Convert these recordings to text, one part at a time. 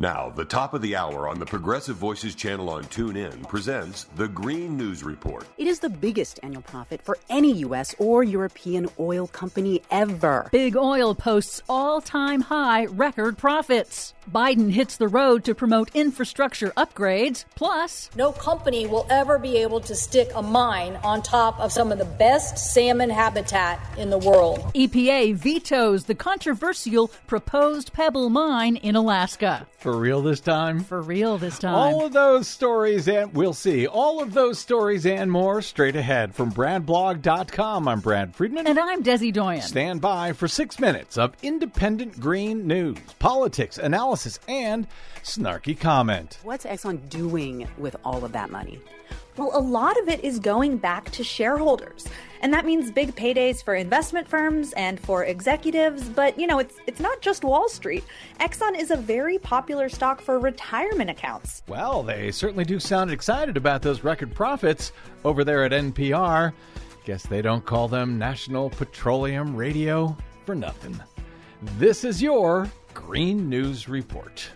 Now, the top of the hour on the Progressive Voices channel on TuneIn presents the Green News Report. It is the biggest annual profit for any U.S. or European oil company ever. Big Oil posts all time high record profits. Biden hits the road to promote infrastructure upgrades. Plus, no company will ever be able to stick a mine on top of some of the best salmon habitat in the world. EPA vetoes the controversial proposed Pebble mine in Alaska. For real this time? For real this time. All of those stories, and we'll see. All of those stories and more straight ahead from BradBlog.com. I'm Brad Friedman. And I'm Desi Doyen. Stand by for six minutes of independent green news, politics, analysis, and snarky comment. What's Exxon doing with all of that money? Well, a lot of it is going back to shareholders. And that means big paydays for investment firms and for executives, but you know, it's it's not just Wall Street. Exxon is a very popular stock for retirement accounts. Well, they certainly do sound excited about those record profits over there at NPR. Guess they don't call them National Petroleum Radio for nothing. This is your Green News Report.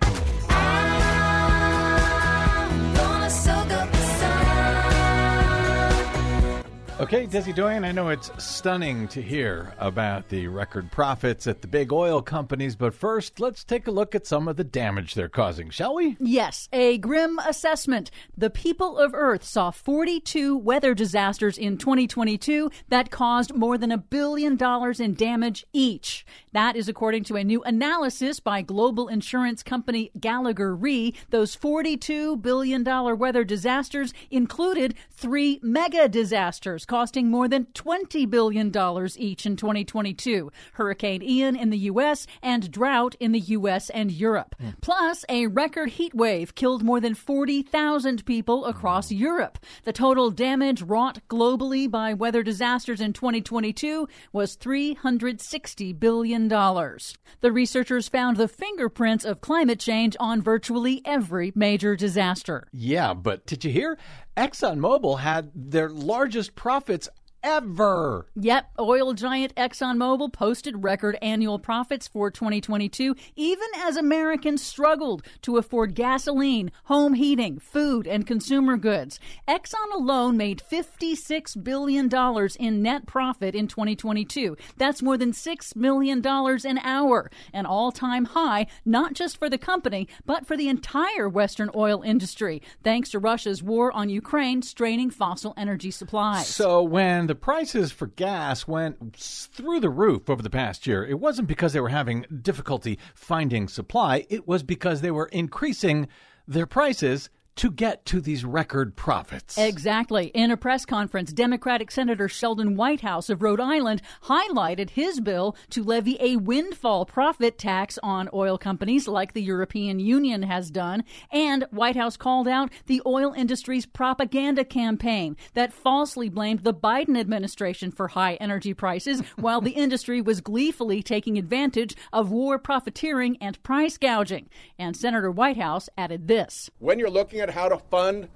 Okay, Desi Doyen, I know it's stunning to hear about the record profits at the big oil companies, but first, let's take a look at some of the damage they're causing, shall we? Yes, a grim assessment. The people of Earth saw 42 weather disasters in 2022 that caused more than a billion dollars in damage each. That is according to a new analysis by global insurance company Gallagher Re. Those $42 billion weather disasters included three mega disasters costing more than $20 billion each in 2022 Hurricane Ian in the U.S. and drought in the U.S. and Europe. Mm. Plus, a record heat wave killed more than 40,000 people across Europe. The total damage wrought globally by weather disasters in 2022 was $360 billion. The researchers found the fingerprints of climate change on virtually every major disaster. Yeah, but did you hear? ExxonMobil had their largest profits ever. Yep, oil giant ExxonMobil posted record annual profits for 2022, even as Americans struggled to afford gasoline, home heating, food, and consumer goods. Exxon alone made $56 billion in net profit in 2022. That's more than $6 million an hour, an all time high, not just for the company, but for the entire Western oil industry, thanks to Russia's war on Ukraine straining fossil energy supplies. So when the the prices for gas went through the roof over the past year, it wasn't because they were having difficulty finding supply, it was because they were increasing their prices to get to these record profits. Exactly. In a press conference, Democratic Senator Sheldon Whitehouse of Rhode Island highlighted his bill to levy a windfall profit tax on oil companies like the European Union has done. And Whitehouse called out the oil industry's propaganda campaign that falsely blamed the Biden administration for high energy prices while the industry was gleefully taking advantage of war profiteering and price gouging. And Senator Whitehouse added this When you're looking at how to fund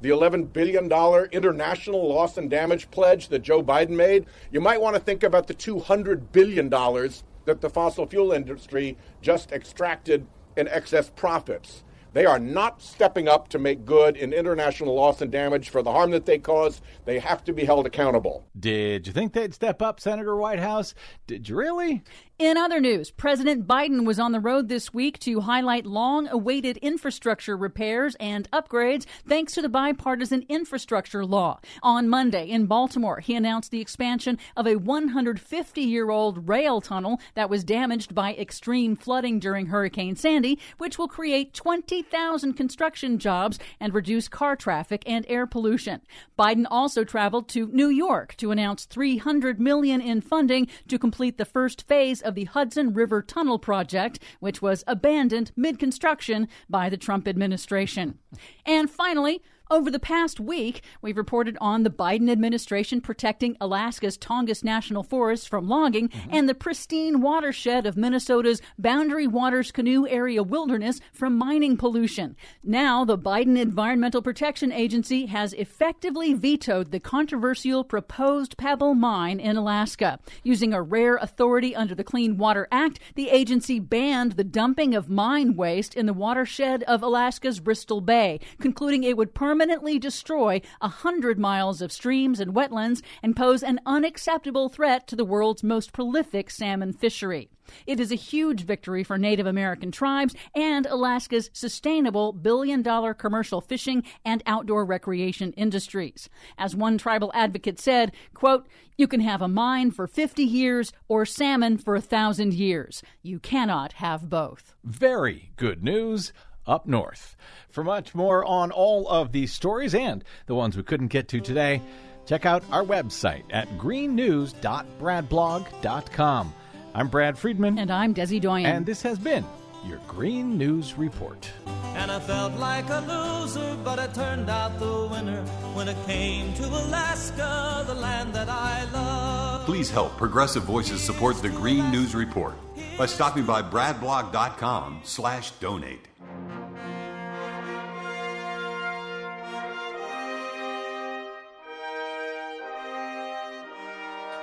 the $11 billion international loss and damage pledge that Joe Biden made, you might want to think about the $200 billion that the fossil fuel industry just extracted in excess profits. They are not stepping up to make good in international loss and damage for the harm that they cause. They have to be held accountable. Did you think they'd step up, Senator Whitehouse? Did you really? In other news, President Biden was on the road this week to highlight long awaited infrastructure repairs and upgrades thanks to the bipartisan infrastructure law. On Monday in Baltimore, he announced the expansion of a 150 year old rail tunnel that was damaged by extreme flooding during Hurricane Sandy, which will create 20,000 construction jobs and reduce car traffic and air pollution. Biden also traveled to New York to announce 300 million in funding to complete the first phase of the Hudson River Tunnel project, which was abandoned mid construction by the Trump administration. And finally, Over the past week, we've reported on the Biden administration protecting Alaska's Tongass National Forest from logging mm-hmm. and the pristine watershed of Minnesota's Boundary Waters Canoe Area Wilderness from mining pollution. Now, the Biden Environmental Protection Agency has effectively vetoed the controversial proposed Pebble mine in Alaska. Using a rare authority under the Clean Water Act, the agency banned the dumping of mine waste in the watershed of Alaska's Bristol Bay, concluding it would permanently destroy a hundred miles of streams and wetlands and pose an unacceptable threat to the world's most prolific salmon fishery. It is a huge victory for Native American tribes and Alaska's sustainable billion dollar commercial fishing and outdoor recreation industries. As one tribal advocate said, quote, you can have a mine for 50 years or salmon for a thousand years. You cannot have both. Very good news up north. For much more on all of these stories and the ones we couldn't get to today, check out our website at greennews.bradblog.com. I'm Brad Friedman. And I'm Desi Doyen. And this has been your Green News Report. And I felt like a loser, but I turned out the winner when it came to Alaska, the land that I love. Please help Progressive Voices support the Green News Report by stopping by bradblog.com slash donate.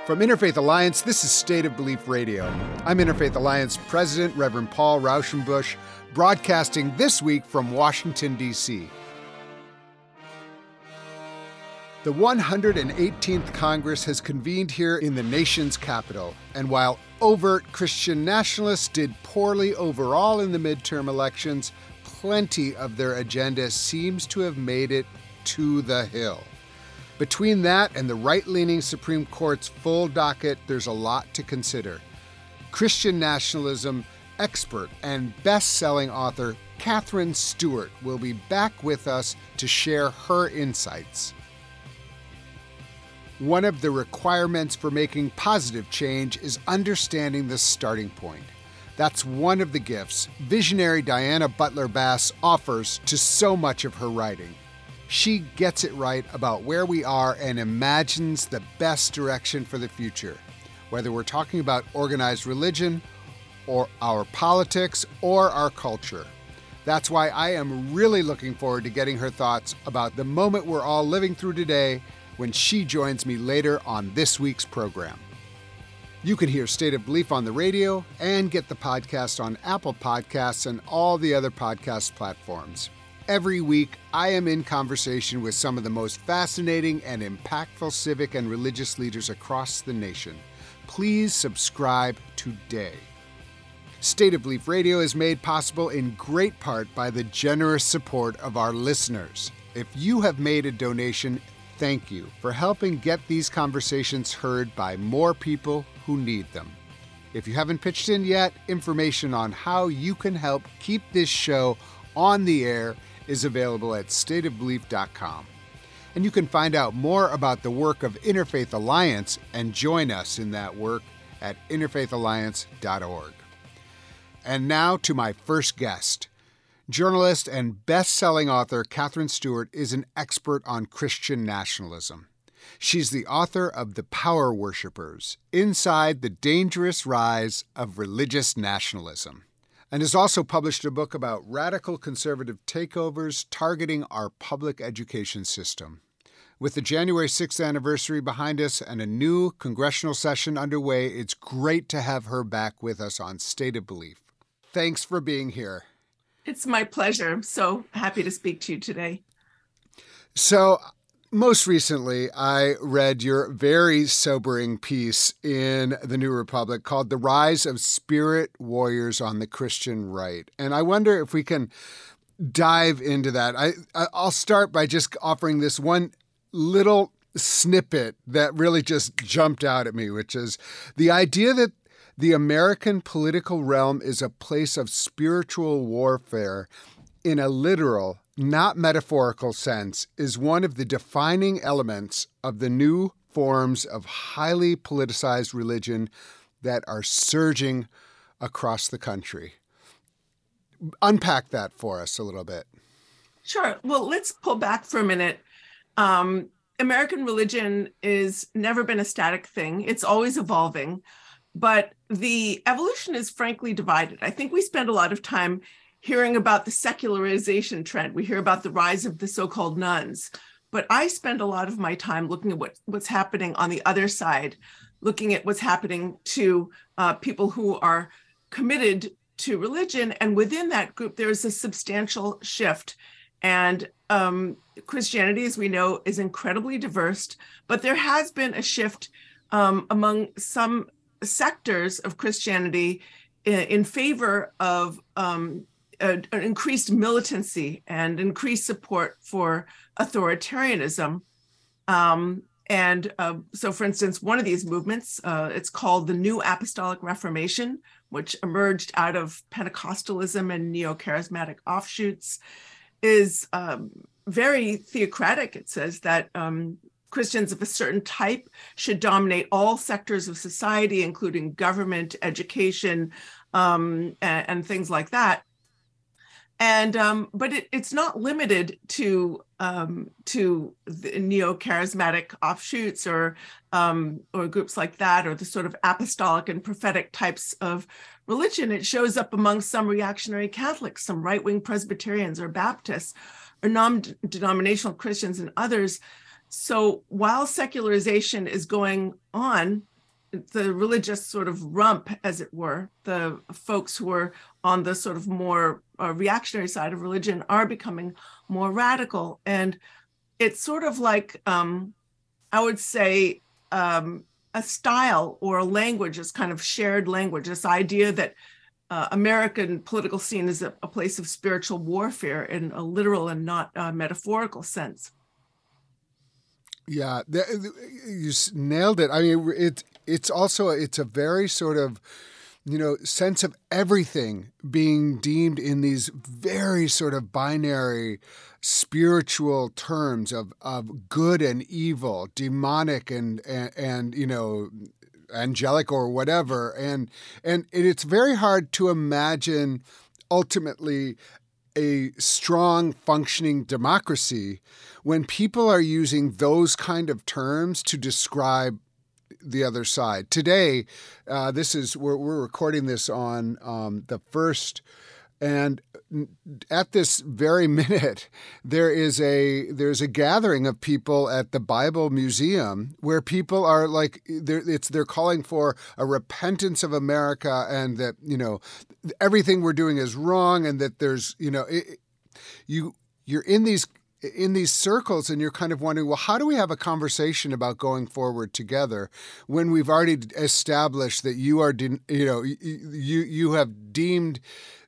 From Interfaith Alliance, this is State of Belief Radio. I'm Interfaith Alliance President Reverend Paul Rauschenbusch, broadcasting this week from Washington, D.C. The 118th Congress has convened here in the nation's capital, and while overt Christian nationalists did poorly overall in the midterm elections, plenty of their agenda seems to have made it to the Hill. Between that and the right leaning Supreme Court's full docket, there's a lot to consider. Christian nationalism expert and best selling author Katherine Stewart will be back with us to share her insights. One of the requirements for making positive change is understanding the starting point. That's one of the gifts visionary Diana Butler Bass offers to so much of her writing. She gets it right about where we are and imagines the best direction for the future. Whether we're talking about organized religion, or our politics, or our culture. That's why I am really looking forward to getting her thoughts about the moment we're all living through today when she joins me later on this week's program. You can hear State of Belief on the radio and get the podcast on Apple Podcasts and all the other podcast platforms. Every week, I am in conversation with some of the most fascinating and impactful civic and religious leaders across the nation. Please subscribe today. State of Belief Radio is made possible in great part by the generous support of our listeners. If you have made a donation, thank you for helping get these conversations heard by more people who need them. If you haven't pitched in yet, information on how you can help keep this show on the air is available at stateofbelief.com. And you can find out more about the work of Interfaith Alliance and join us in that work at interfaithalliance.org. And now to my first guest. Journalist and best selling author Katherine Stewart is an expert on Christian nationalism. She's the author of The Power Worshippers Inside the Dangerous Rise of Religious Nationalism and has also published a book about radical conservative takeovers targeting our public education system. With the January 6th anniversary behind us and a new congressional session underway, it's great to have her back with us on State of Belief. Thanks for being here. It's my pleasure. I'm so happy to speak to you today. So, most recently, I read your very sobering piece in the New Republic called The Rise of Spirit Warriors on the Christian Right. And I wonder if we can dive into that. I, I'll start by just offering this one little snippet that really just jumped out at me, which is the idea that the American political realm is a place of spiritual warfare in a literal not metaphorical sense, is one of the defining elements of the new forms of highly politicized religion that are surging across the country. Unpack that for us a little bit. Sure. Well, let's pull back for a minute. Um, American religion is never been a static thing. It's always evolving, but the evolution is frankly divided. I think we spend a lot of time hearing about the secularization trend. We hear about the rise of the so-called nones. but I spend a lot of my time looking at what, what's happening on the other side, looking at what's happening to uh, people who are committed to religion. And within that group, there's a substantial shift. And um, Christianity, as we know, is incredibly diverse, but there has been a shift um, among some sectors of Christianity in, in favor of um, an increased militancy and increased support for authoritarianism. Um, and uh, so, for instance, one of these movements, uh, it's called the New Apostolic Reformation, which emerged out of Pentecostalism and neo charismatic offshoots, is um, very theocratic. It says that um, Christians of a certain type should dominate all sectors of society, including government, education, um, and, and, things like that and um, but it, it's not limited to um, to neo-charismatic offshoots or um, or groups like that or the sort of apostolic and prophetic types of religion. It shows up among some reactionary Catholics, some right-wing Presbyterians or Baptists, or non-denominational Christians and others. So while secularization is going on, the religious sort of rump, as it were, the folks who are on the sort of more uh, reactionary side of religion are becoming more radical. And it's sort of like, um, I would say, um, a style or a language is kind of shared language, this idea that uh, American political scene is a, a, place of spiritual warfare in a literal and not uh, metaphorical sense. Yeah, you nailed it. I mean, it it's also it's a very sort of you know sense of everything being deemed in these very sort of binary spiritual terms of of good and evil demonic and and, and you know angelic or whatever. And and it's very hard to imagine ultimately a strong functioning democracy when people are using those kind of terms to describe the other side. Today, uh, this is we're, we're recording this on um, the first, and at this very minute, there is a there's a gathering of people at the Bible Museum where people are like they're, it's they're calling for a repentance of America and that you know everything we're doing is wrong and that there's you know it, you you're in these in these circles and you're kind of wondering well how do we have a conversation about going forward together when we've already established that you are de- you know you you have deemed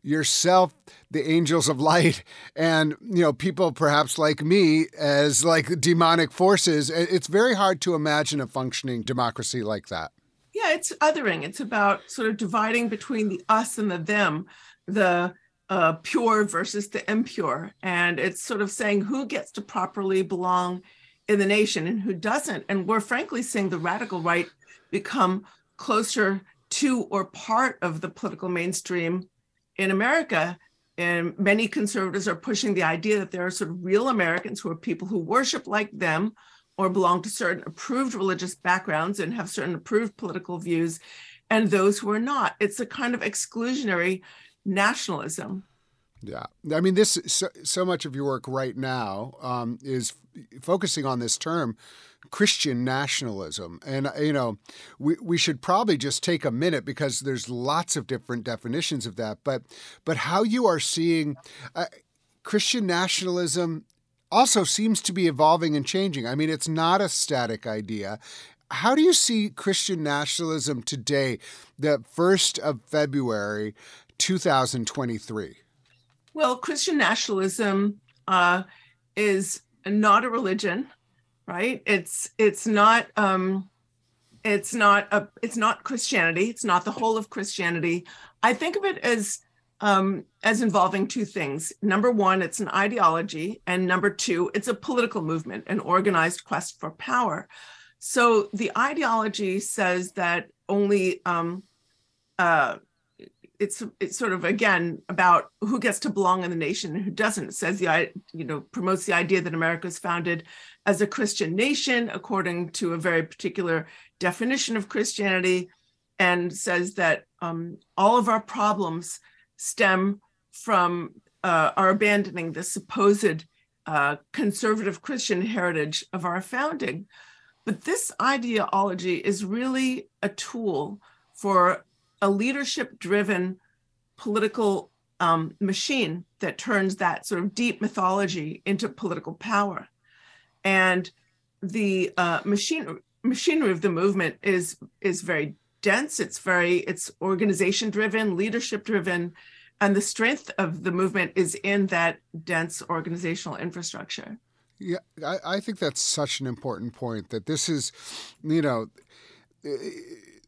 yourself the angels of light and you know people perhaps like me as like demonic forces? It's very hard to imagine a functioning democracy like that. Yeah it's othering. It's about sort of dividing between the us and the them the uh, pure versus the impure. And it's sort of saying who gets to properly belong in the nation and who doesn't. And we're frankly seeing the radical right become closer to or part of the political mainstream in America. And many conservatives are pushing the idea that there are sort of real Americans who are people who worship like them or belong to certain approved religious backgrounds and have certain approved political views, and those who are not. It's a kind of exclusionary nationalism. Yeah, I mean, this so, so much of your work right now um, is focusing on this term, Christian nationalism, and you know, we we should probably just take a minute because there's lots of different definitions of that. But but how you are seeing uh, Christian nationalism also seems to be evolving and changing. I mean, it's not a static idea. How do you see Christian nationalism today, the 1st of February, 2023? Well, Christian nationalism uh, is not a religion, right? It's it's not um, it's not a it's not Christianity. It's not the whole of Christianity. I think of it as um, as involving two things. Number one, it's an ideology, and number two, it's a political movement, an organized quest for power. So the ideology says that only um, uh, it's it's sort of again about who gets to belong in the nation and who doesn't. It says the you know promotes the idea that America is founded as a Christian nation according to a very particular definition of Christianity, and says that um, all of our problems stem from uh, our abandoning the supposed uh, conservative Christian heritage of our founding. But this ideology is really a tool for a leadership driven political um, machine that turns that sort of deep mythology into political power. And the uh, machine machinery of the movement is is very dense. It's very it's organization driven, leadership driven, and the strength of the movement is in that dense organizational infrastructure. Yeah, I, I think that's such an important point that this is, you know,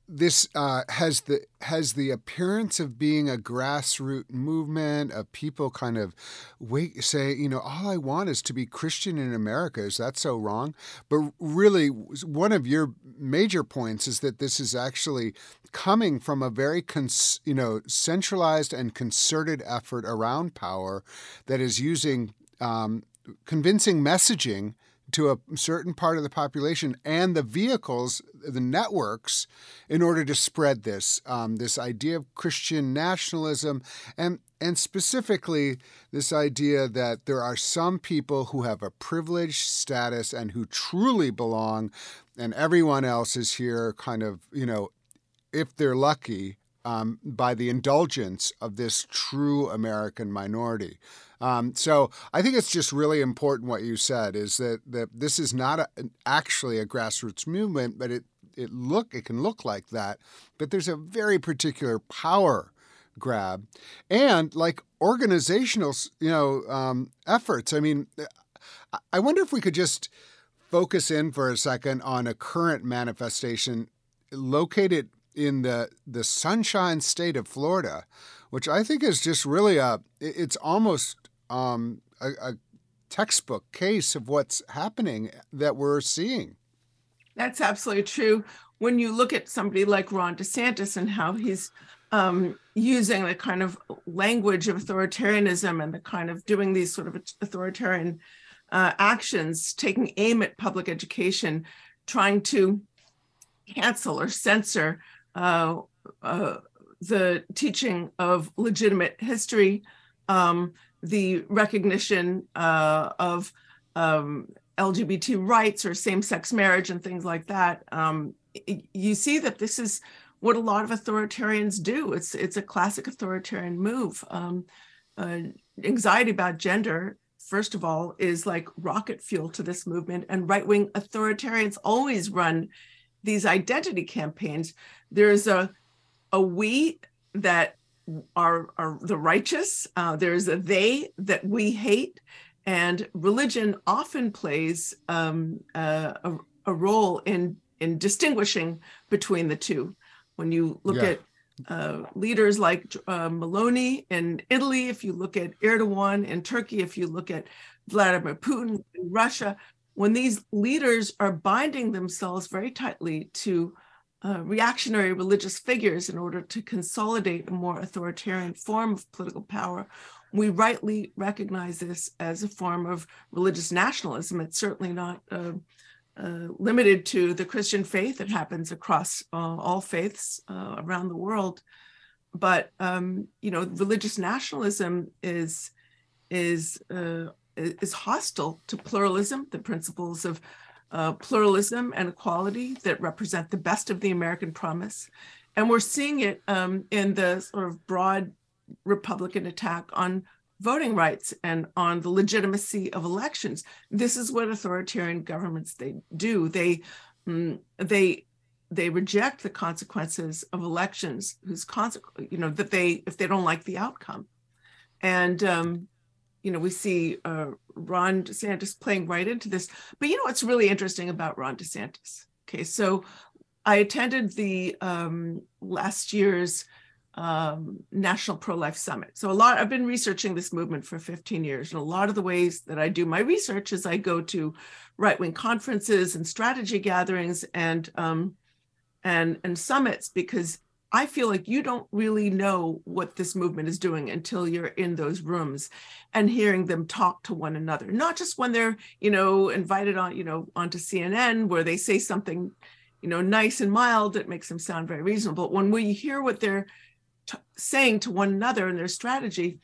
this uh, has the has the appearance of being a grassroots movement of people kind of wait say you know all I want is to be Christian in America. Is that so wrong? But really one of your major points is that this is actually coming from a very cons- you know centralized and concerted effort around power that is using um, convincing messaging to a certain part of the population and the vehicles, the networks, in order to spread this um, this idea of Christian nationalism and and specifically this idea that there are some people who have a privileged status and who truly belong, and everyone else is here kind of you know, if they're lucky. Um, by the indulgence of this true American minority. Um, so I think it's just really important what you said is that, that this is not a, actually a grassroots movement, but it it look it can look like that, but there's a very particular power grab, and like organizational you know um, efforts. I mean, I wonder if we could just focus in for a second on a current manifestation located in the the sunshine state of Florida, which I think is just really a it's almost um, a, a textbook case of what's happening that we're seeing. That's absolutely true. When you look at somebody like Ron DeSantis and how he's um, using the kind of language of authoritarianism and the kind of doing these sort of authoritarian uh, actions, taking aim at public education, trying to cancel or censor uh, uh, the teaching of legitimate history, um, the recognition uh, of um, LGBT rights or same sex marriage and things like that. Um, you see that this is what a lot of authoritarians do. It's, it's a classic authoritarian move. Um, uh, anxiety about gender, first of all, is like rocket fuel to this movement, and right wing authoritarians always run these identity campaigns. There's a, a we that are, are the righteous. Uh, there's a they that we hate. And religion often plays um, a, a, role in, in distinguishing between the two. When you look yeah. at uh, leaders like uh, Meloni in Italy, if you look at Erdogan in Turkey, if you look at Vladimir Putin in Russia, when these leaders are binding themselves very tightly to uh, reactionary religious figures in order to consolidate a more authoritarian form of political power. We rightly recognize this as a form of religious nationalism. It's certainly not uh, uh, limited to the Christian faith. It happens across uh, all faiths uh, around the world. But um, you know, religious nationalism is is uh, is hostile to pluralism, the principles of uh, pluralism and equality that represent the best of the American promise. And we're seeing it um, in the sort of broad Republican attack on voting rights and on the legitimacy of elections. This is what authoritarian governments they do. They mm, they they reject the consequences of elections whose consequence you know that they if they don't like the outcome and um, you know, we see uh, Ron DeSantis playing right into this. But you know what's really interesting about Ron DeSantis? Okay, so I attended the um, last year's um, National Pro Life Summit. So a lot, I've been researching this movement for 15 years, and a lot of the ways that I do my research is I go to right-wing conferences and strategy gatherings and um, and and summits because I feel like you don't really know what this movement is doing until you're in those rooms and hearing them talk to one another. Not just when they're, you know, invited on, you know, onto CNN where they say something, you know, nice and mild that makes them sound very reasonable. But When we hear what they're t- saying to one another and their strategy.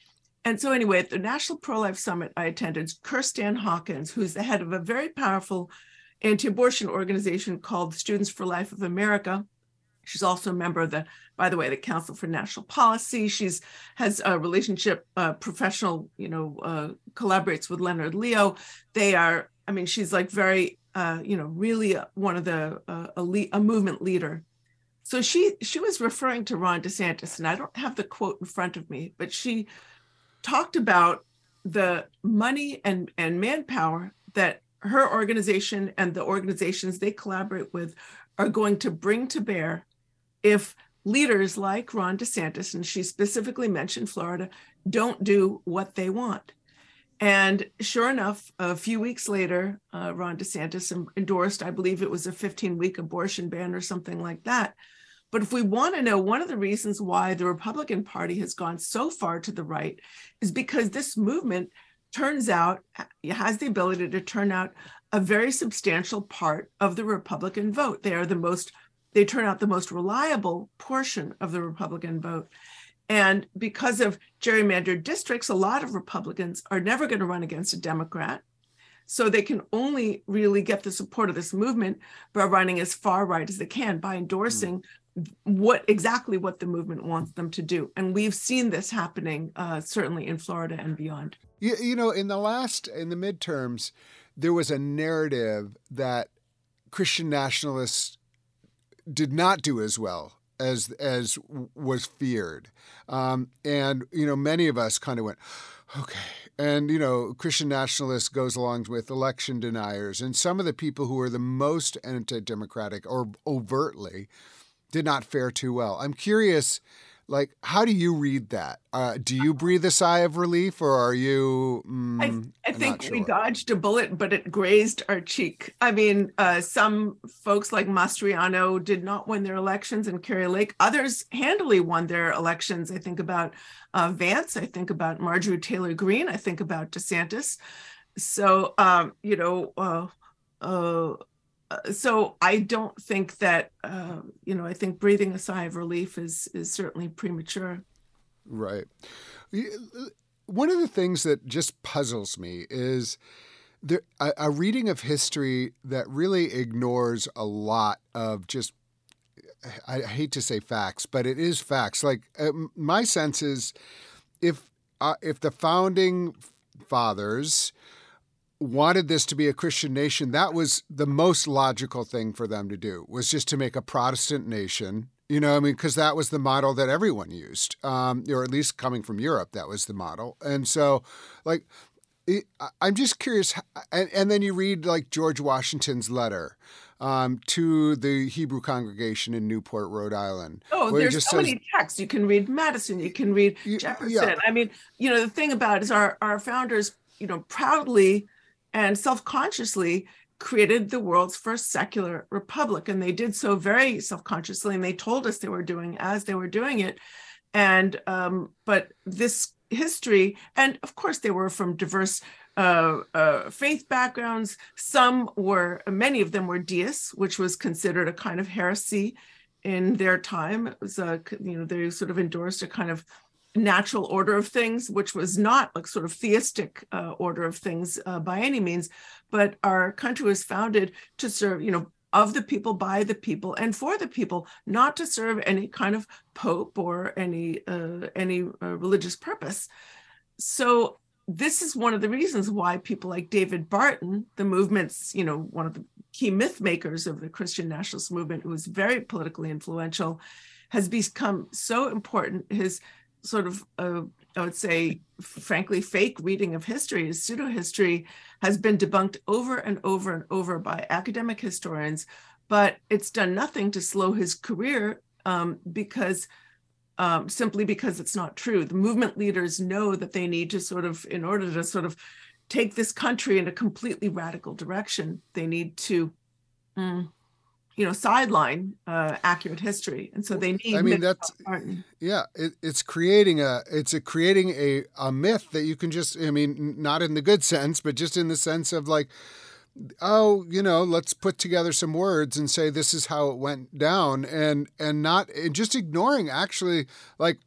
And so, anyway, at the National Pro Life Summit I attended, Kristan Hawkins, who's the head of a very powerful anti abortion organization called Students for Life of America. She's also a member of the, by the way, the Council for National Policy. She's has a relationship, uh, professional, you know, uh, collaborates with Leonard Leo. They are, I mean, she's like very, uh, you know, really one of the uh, a, a movement leader so she she was referring to Ron DeSantis, and I don't have the quote in front of me, but she talked about the money and and manpower that her organization and the organizations they collaborate with are going to bring to bear if leaders like Ron DeSantis, and she specifically mentioned Florida, don't do what they want. And sure enough, a few weeks later, uh, Ron DeSantis endorsed, I believe it was a 15 week abortion ban or something like that. But if we want to know one of the reasons why the Republican Party has gone so far to the right is because this movement turns out has the ability to turn out a very substantial part of the Republican vote. They are the most, they turn out the most reliable portion of the Republican vote. And because of gerrymandered districts, a lot of Republicans are never going to run against a Democrat. So they can only really get the support of this movement by running as far right as they can, by endorsing mm. what exactly what the movement wants them to do. And we've seen this happening uh, certainly in Florida and beyond. You, you know, in the last, in the midterms, there was a narrative that Christian nationalists did not do as well as as was feared, um, and you know many of us kind of went, okay, and you know Christian nationalists goes along with election deniers, and some of the people who are the most anti-democratic or overtly did not fare too well. I'm curious like how do you read that? Uh, do you breathe a sigh of relief or are you mm, I, I think sure. we dodged a bullet but it grazed our cheek. I mean uh, some folks like mastriano did not win their elections in Kari Lake others handily won their elections. I think about uh, vance i think about marjorie taylor greene i think about desantis. So um, you know uh, uh, so I don't think that uh, you know. I think breathing a sigh of relief is is certainly premature. Right. One of the things that just puzzles me is there a, a reading of history that really ignores a lot of just. I hate to say facts, but it is facts. Like uh, my sense is, if uh, if the founding fathers wanted this to be a Christian nation, that was the most logical thing for them to do, was just to make a Protestant nation. You know, I mean, because that was the model that everyone used, um, or at least coming from Europe, that was the model. And so, like, I'm just curious. And, and then you read like George Washington's letter um, to the Hebrew congregation in Newport, Rhode Island. Oh, there's so says, many texts. You can read Madison. You can read Jefferson. Yeah. I mean, you know, the thing about it is our our founders, you know, proudly and self consciously created the world's first secular republic. And they did so very self consciously, and they told us they were doing as they were doing it. And, um, but this history, and of course, they were from diverse uh, uh, faith backgrounds. Some were, many of them were deists, which was considered a kind of heresy in their time. It was a, you know, they sort of endorsed a kind of natural order of things, which was not like sort of theistic uh, order of things uh, by any means, but our country was founded to serve, you know, of the people, by the people, and for the people, not to serve any kind of pope or any uh, any uh, religious purpose. So this is one of the reasons why people like David Barton, the movement's, you know, one of the key myth makers of the Christian nationalist movement, who was very politically influential, has become so important. His sort of uh, I would say, frankly, fake reading of history, is pseudo history, has been debunked over and over and over by academic historians, but it's done nothing to slow his career um, because um, simply because it's not true. The movement leaders know that they need to sort of, in order to sort of take this country in a completely radical direction, they need to. Mm, you know sideline uh, accurate history. And so they need I mean that's yeah it, it's creating a it's a creating a a myth that you can just I mean not in the good sense but just in the sense of like oh you know let's put together some words and say this is how it went down. And and not and just ignoring actually like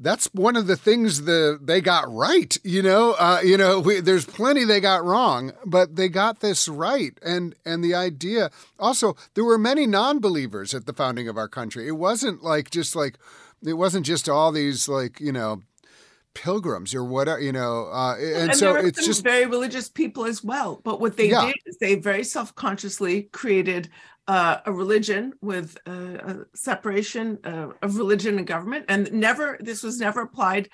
that's one of the things the they got right. You know, uh, you know, we, there's plenty they got wrong, but they got this right. And and the idea also there were many non-believers at the founding of our country. It wasn't like just like it wasn't just all these like you know pilgrims or whatever you know uh, and, and so it's just very religious people as well but what they yeah. did is they very self-consciously created uh, a religion with uh, a separation uh, of religion and government, and never this was never applied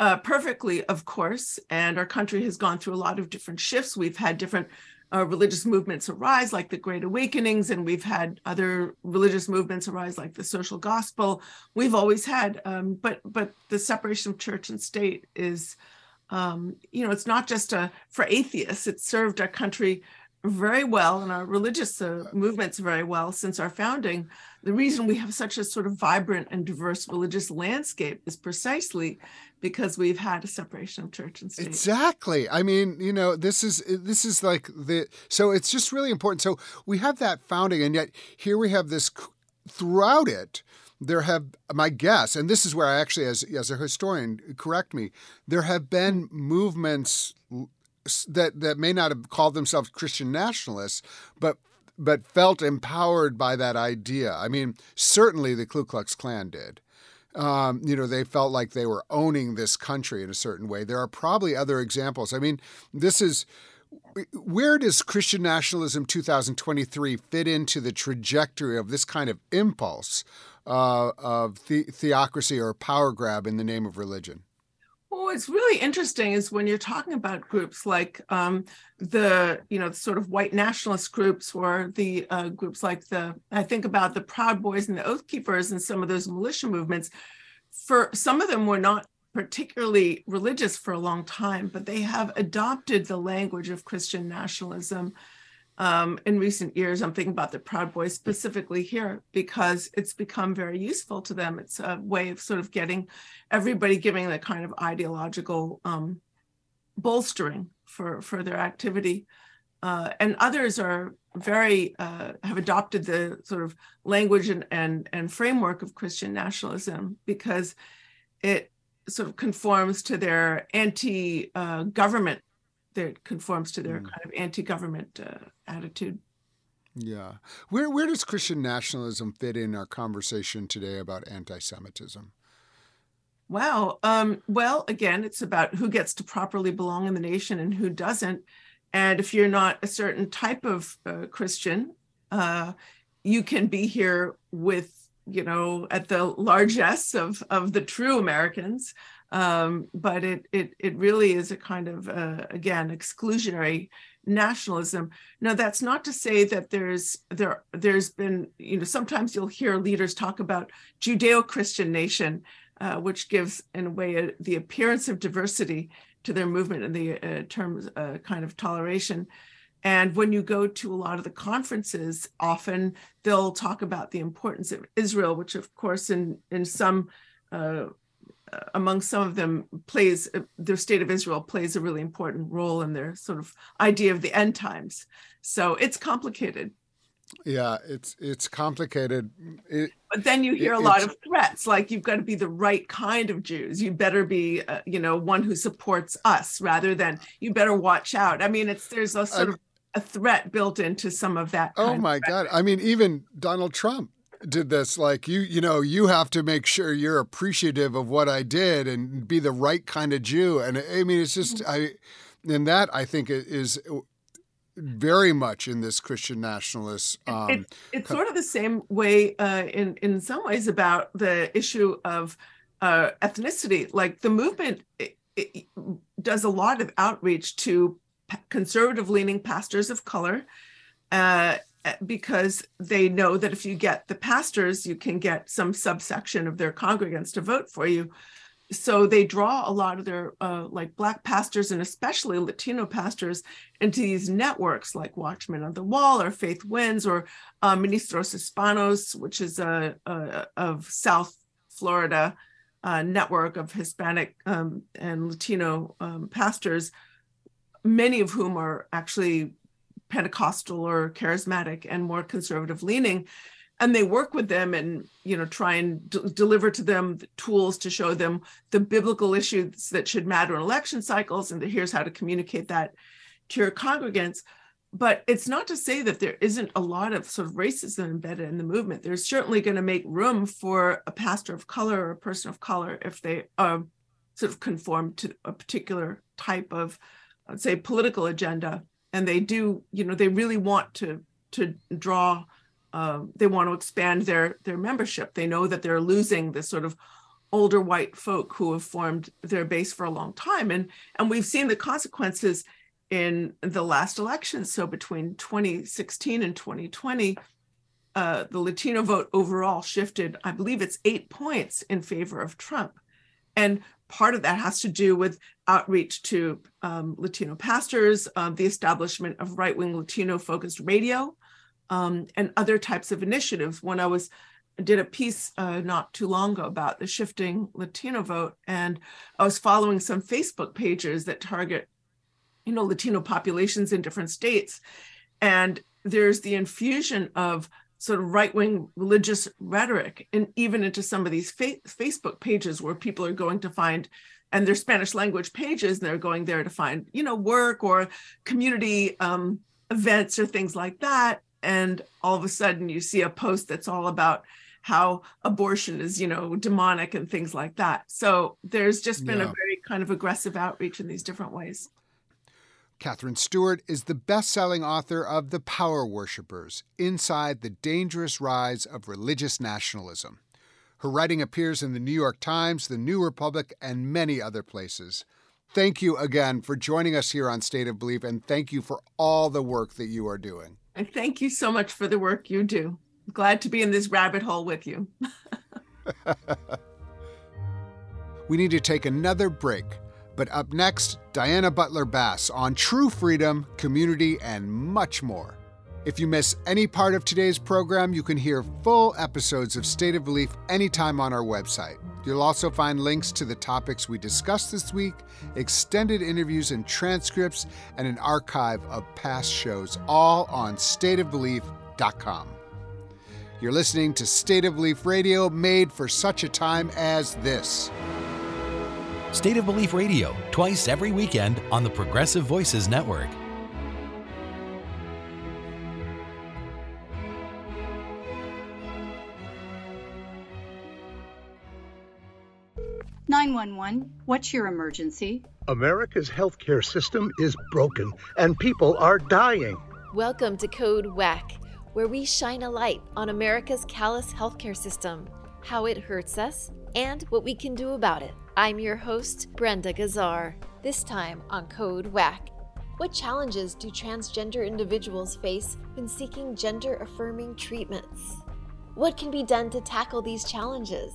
uh, perfectly, of course. And our country has gone through a lot of different shifts. We've had different uh, religious movements arise, like the Great Awakenings, and we've had other religious movements arise, like the Social Gospel. We've always had, um, but but the separation of church and state is. Um, you know, it's not just a, for atheists. It served our country very well and our religious uh, movements very well since our founding. The reason we have such a sort of vibrant and diverse religious landscape is precisely because we've had a separation of church and state. Exactly. I mean, you know, this is this is like the so it's just really important. So we have that founding and yet here we have this throughout it there have my guess and this is where i actually as as a historian correct me there have been movements that that may not have called themselves Christian nationalists, but but felt empowered by that idea. I mean, certainly the Ku Klux Klan did. Um, you know, they felt like they were owning this country in a certain way. There are probably other examples. I mean, this is where does Christian nationalism 2023 fit into the trajectory of this kind of impulse uh, of the- theocracy or power grab in the name of religion? What's really interesting is when you're talking about groups like um, the, you know, sort of white nationalist groups or the uh, groups like the, I think about the Proud Boys and the Oath Keepers and some of those militia movements. For some of them were not particularly religious for a long time, but they have adopted the language of Christian nationalism um, in recent years. I'm thinking about the Proud Boys specifically here because it's become very useful to them. It's a way of sort of getting everybody giving the kind of ideological um, bolstering for for their activity. Uh, and others are very uh, have adopted the sort of language and, and and framework of Christian nationalism because it sort of conforms to their anti-government uh, that conforms to their mm. kind of anti-government uh, attitude. Yeah, where where does Christian nationalism fit in our conversation today about anti-Semitism? Wow. Um, well, again, it's about who gets to properly belong in the nation and who doesn't. And if you're not a certain type of uh, Christian, uh, you can be here with, you know, at the largesse of of the true Americans, um, but it, it, it really is a kind of, uh, again, exclusionary nationalism. Now, that's not to say that there's there there's been you know sometimes you'll hear leaders talk about Judeo-Christian nation, uh, which gives in a way a, the appearance of diversity to their movement in the uh, terms uh, kind of toleration. And when you go to a lot of the conferences, often they'll talk about the importance of Israel, which of course in in some uh, among some of them plays uh, their state of Israel plays a really important role in their sort of idea of the end times. So it's complicated. Yeah, it's it's complicated. It, but then you hear it, a lot of threats, like you've got to be the right kind of Jews. You better be, uh, you know, one who supports us, rather than you better watch out. I mean, it's there's a sort I, of a threat built into some of that. oh my God! I mean, even Donald Trump did this like you you know you have to make sure you're appreciative of what I did and be the right kind of Jew and I mean it's just mm-hmm. I and that I think is very much in this Christian nationalist. Um, it's, it's sort of the same way uh, in in some ways about the issue of uh, ethnicity. Like the movement it, it does a lot of outreach to conservative leaning pastors of color. Uh, because they know that if you get the pastors, you can get some subsection of their congregants to vote for you. so they draw a lot of their uh, like black pastors and especially latino pastors into these networks like watchmen on the wall or faith wins or uh, ministros hispanos which is a, a of south florida uh, network of hispanic um, and latino um, pastors many of whom are actually pentecostal or charismatic and more conservative leaning and they work with them and you know try and d- deliver to them the tools to show them the biblical issues that should matter in election cycles and the, here's how to communicate that to your congregants. But it's not to say that there isn't a lot of sort of racism embedded in the movement. There's certainly going to make room for a pastor of color or a person of color if they um, sort of conform to a particular type of let's say political agenda and they do you know they really want to to draw uh, they want to expand their their membership. They know that they're losing this sort of older white folk who have formed their base for a long time, and and we've seen the consequences in the last election. So between 2016 and 2020, uh, the Latino vote overall shifted. I believe it's eight points in favor of Trump, and part of that has to do with outreach to um, Latino pastors, uh, the establishment of right wing Latino focused radio um, and other types of initiatives. When I was did a piece uh, not too long ago about the shifting Latino vote, and I was following some Facebook pages that target, you know, Latino populations in different states, and there's the infusion of sort of right-wing religious rhetoric and even into some of these fa- facebook pages where people are going to find and they're spanish language pages and they're going there to find you know work or community um, events or things like that. And all of a sudden you see a post that's all about how abortion is you know demonic and things like that. So there's just been yeah. a very kind of aggressive outreach in these different ways Katherine Stewart is the best selling author of The Power Worshippers Inside the Dangerous Rise of Religious Nationalism. Her writing appears in the New York Times, the New Republic, and many other places. Thank you again for joining us here on State of Belief, and thank you for all the work that you are doing. And thank you so much for the work you do. Glad to be in this rabbit hole with you. we need to take another break. But up next, Diana Butler Bass on true freedom, community, and much more. If you miss any part of today's program, you can hear full episodes of State of Belief anytime on our website. You'll also find links to the topics we discussed this week, extended interviews and transcripts, and an archive of past shows, all on stateofbelief.com. You're listening to State of Belief Radio, made for such a time as this. State of Belief Radio, twice every weekend on the Progressive Voices Network. 911, what's your emergency? America's healthcare system is broken and people are dying. Welcome to Code WACK, where we shine a light on America's callous healthcare system, how it hurts us, and what we can do about it. I'm your host, Brenda Gazzar. This time on Code WACK. What challenges do transgender individuals face when seeking gender affirming treatments? What can be done to tackle these challenges?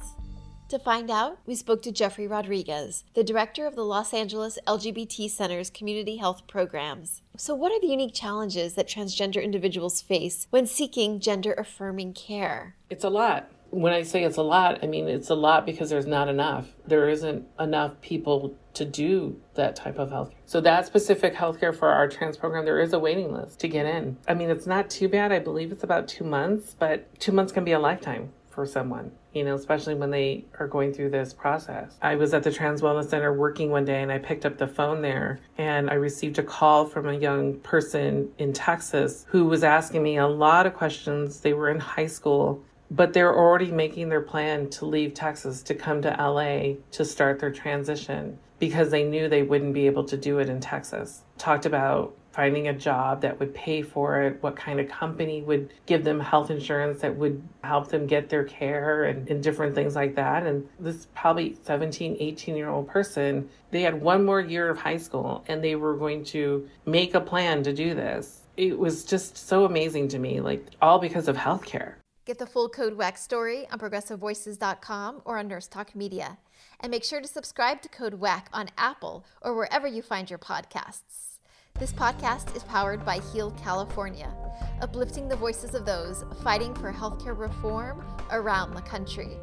To find out, we spoke to Jeffrey Rodriguez, the director of the Los Angeles LGBT Center's Community Health Programs. So, what are the unique challenges that transgender individuals face when seeking gender affirming care? It's a lot. When I say it's a lot, I mean it's a lot because there's not enough. There isn't enough people to do that type of health. So that specific healthcare for our trans program, there is a waiting list to get in. I mean, it's not too bad. I believe it's about two months, but two months can be a lifetime for someone you know, especially when they are going through this process. I was at the Trans Wellness Center working one day and I picked up the phone there and I received a call from a young person in Texas who was asking me a lot of questions. They were in high school, but they're already making their plan to leave Texas to come to LA to start their transition because they knew they wouldn't be able to do it in Texas. Talked about finding a job that would pay for it, what kind of company would give them health insurance that would help them get their care and, and different things like that. And this probably 17, 18 year old person, they had one more year of high school and they were going to make a plan to do this. It was just so amazing to me, like all because of healthcare. Get the full Code WACK story on progressivevoices.com or on Nurse Talk Media. And make sure to subscribe to Code WACK on Apple or wherever you find your podcasts. This podcast is powered by Heal California, uplifting the voices of those fighting for healthcare reform around the country.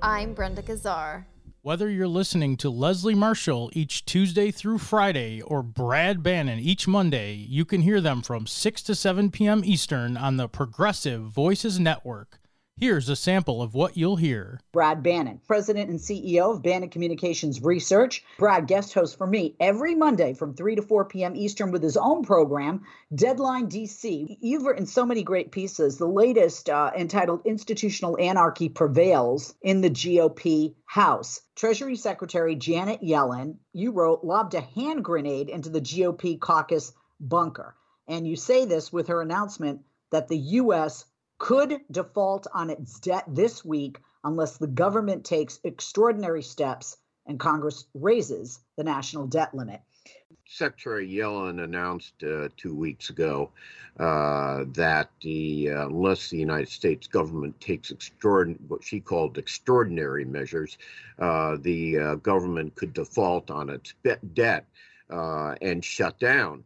I'm Brenda Gazzar. Whether you're listening to Leslie Marshall each Tuesday through Friday or Brad Bannon each Monday, you can hear them from 6 to 7 p.m. Eastern on the Progressive Voices Network. Here's a sample of what you'll hear. Brad Bannon, President and CEO of Bannon Communications Research. Brad guest host for me every Monday from 3 to 4 p.m. Eastern with his own program, Deadline DC. You've written so many great pieces. The latest, uh, entitled Institutional Anarchy Prevails in the GOP House. Treasury Secretary Janet Yellen, you wrote, lobbed a hand grenade into the GOP caucus bunker. And you say this with her announcement that the U.S could default on its debt this week unless the government takes extraordinary steps and Congress raises the national debt limit. Secretary Yellen announced uh, two weeks ago uh, that the uh, unless the United States government takes extraordinary what she called extraordinary measures, uh, the uh, government could default on its debt uh, and shut down.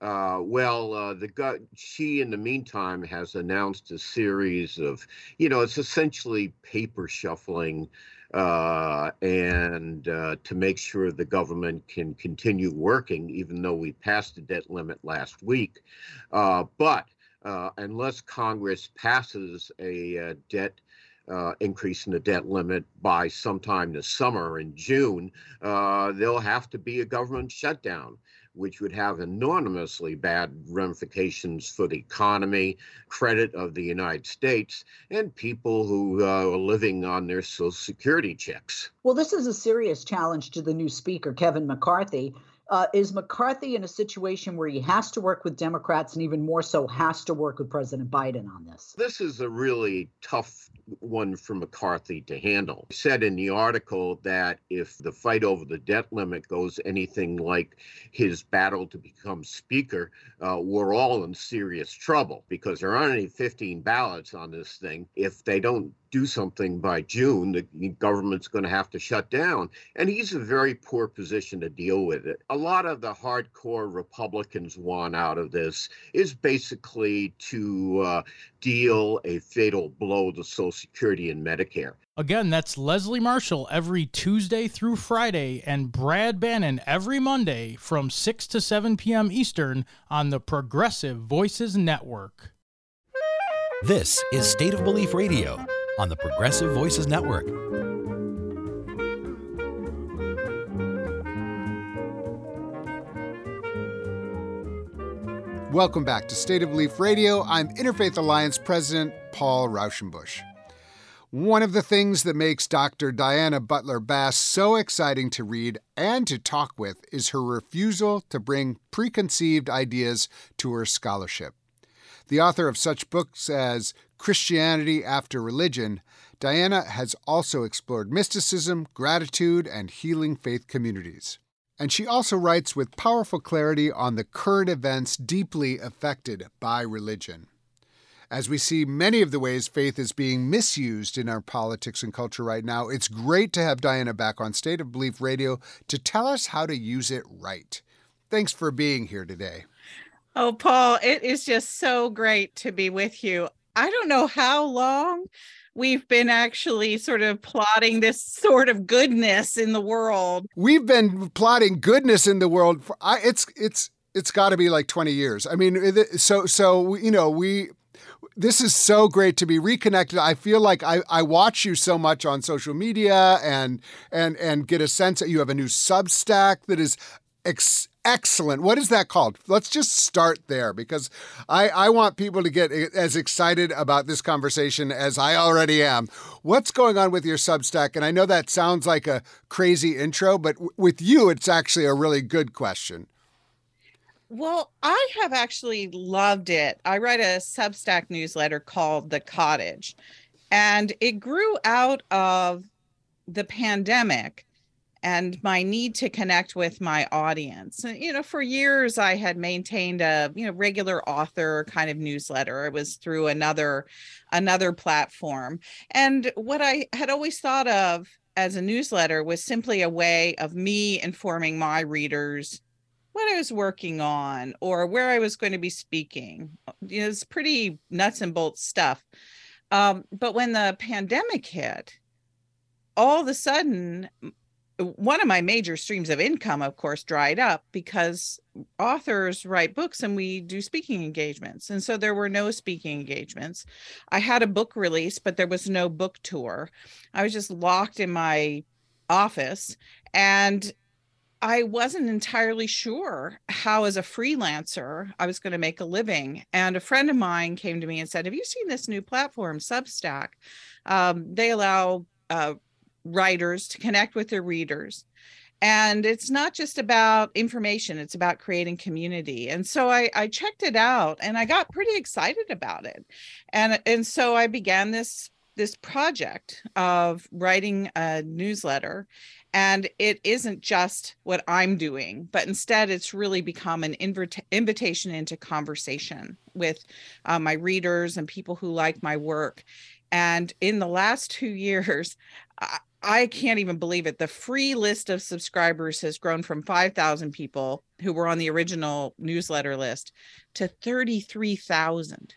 Uh, well, uh, the she in the meantime has announced a series of, you know, it's essentially paper shuffling, uh, and uh, to make sure the government can continue working, even though we passed the debt limit last week. Uh, but uh, unless Congress passes a debt uh, increase in the debt limit by sometime this summer in June, uh, there'll have to be a government shutdown which would have enormously bad ramifications for the economy, credit of the United States, and people who uh, are living on their Social Security checks. Well, this is a serious challenge to the new Speaker, Kevin McCarthy. Uh, is McCarthy in a situation where he has to work with Democrats and even more so has to work with President Biden on this? This is a really tough one for McCarthy to handle. He said in the article that if the fight over the debt limit goes anything like his battle to become Speaker, uh, we're all in serious trouble because there aren't any 15 ballots on this thing. If they don't do something by June, the government's going to have to shut down. And he's a very poor position to deal with it. A lot of the hardcore Republicans want out of this is basically to uh, deal a fatal blow to Social Security and Medicare. Again, that's Leslie Marshall every Tuesday through Friday and Brad Bannon every Monday from 6 to 7 p.m. Eastern on the Progressive Voices Network. This is State of Belief Radio on the Progressive Voices Network. Welcome back to State of Belief Radio. I'm Interfaith Alliance President Paul Raushenbush. One of the things that makes Dr. Diana Butler Bass so exciting to read and to talk with is her refusal to bring preconceived ideas to her scholarship. The author of such books as Christianity After Religion, Diana has also explored mysticism, gratitude, and healing faith communities. And she also writes with powerful clarity on the current events deeply affected by religion. As we see many of the ways faith is being misused in our politics and culture right now, it's great to have Diana back on State of Belief Radio to tell us how to use it right. Thanks for being here today. Oh, Paul, it is just so great to be with you. I don't know how long we've been actually sort of plotting this sort of goodness in the world. We've been plotting goodness in the world for I, it's it's it's got to be like 20 years. I mean, so so you know, we this is so great to be reconnected. I feel like I, I watch you so much on social media and and and get a sense that you have a new Substack that is ex- excellent. What is that called? Let's just start there because I, I want people to get as excited about this conversation as I already am. What's going on with your Substack? And I know that sounds like a crazy intro, but w- with you, it's actually a really good question. Well, I have actually loved it. I write a Substack newsletter called The Cottage, and it grew out of the pandemic and my need to connect with my audience. And, you know, for years I had maintained a, you know, regular author kind of newsletter. It was through another another platform. And what I had always thought of as a newsletter was simply a way of me informing my readers what I was working on or where I was going to be speaking. You know, it's pretty nuts and bolts stuff. Um, but when the pandemic hit, all of a sudden, one of my major streams of income, of course, dried up because authors write books and we do speaking engagements. And so there were no speaking engagements. I had a book release, but there was no book tour. I was just locked in my office and I wasn't entirely sure how, as a freelancer, I was going to make a living. And a friend of mine came to me and said, Have you seen this new platform, Substack? Um, they allow uh, writers to connect with their readers. And it's not just about information it's about creating community. And so I, I checked it out and i got pretty excited about it. And and so i began this this project of writing a newsletter. And it isn't just what i'm doing but instead it's really become an invita- invitation into conversation with uh, my readers and people who like my work. And in the last two years I can't even believe it. The free list of subscribers has grown from 5,000 people who were on the original newsletter list to 33,000.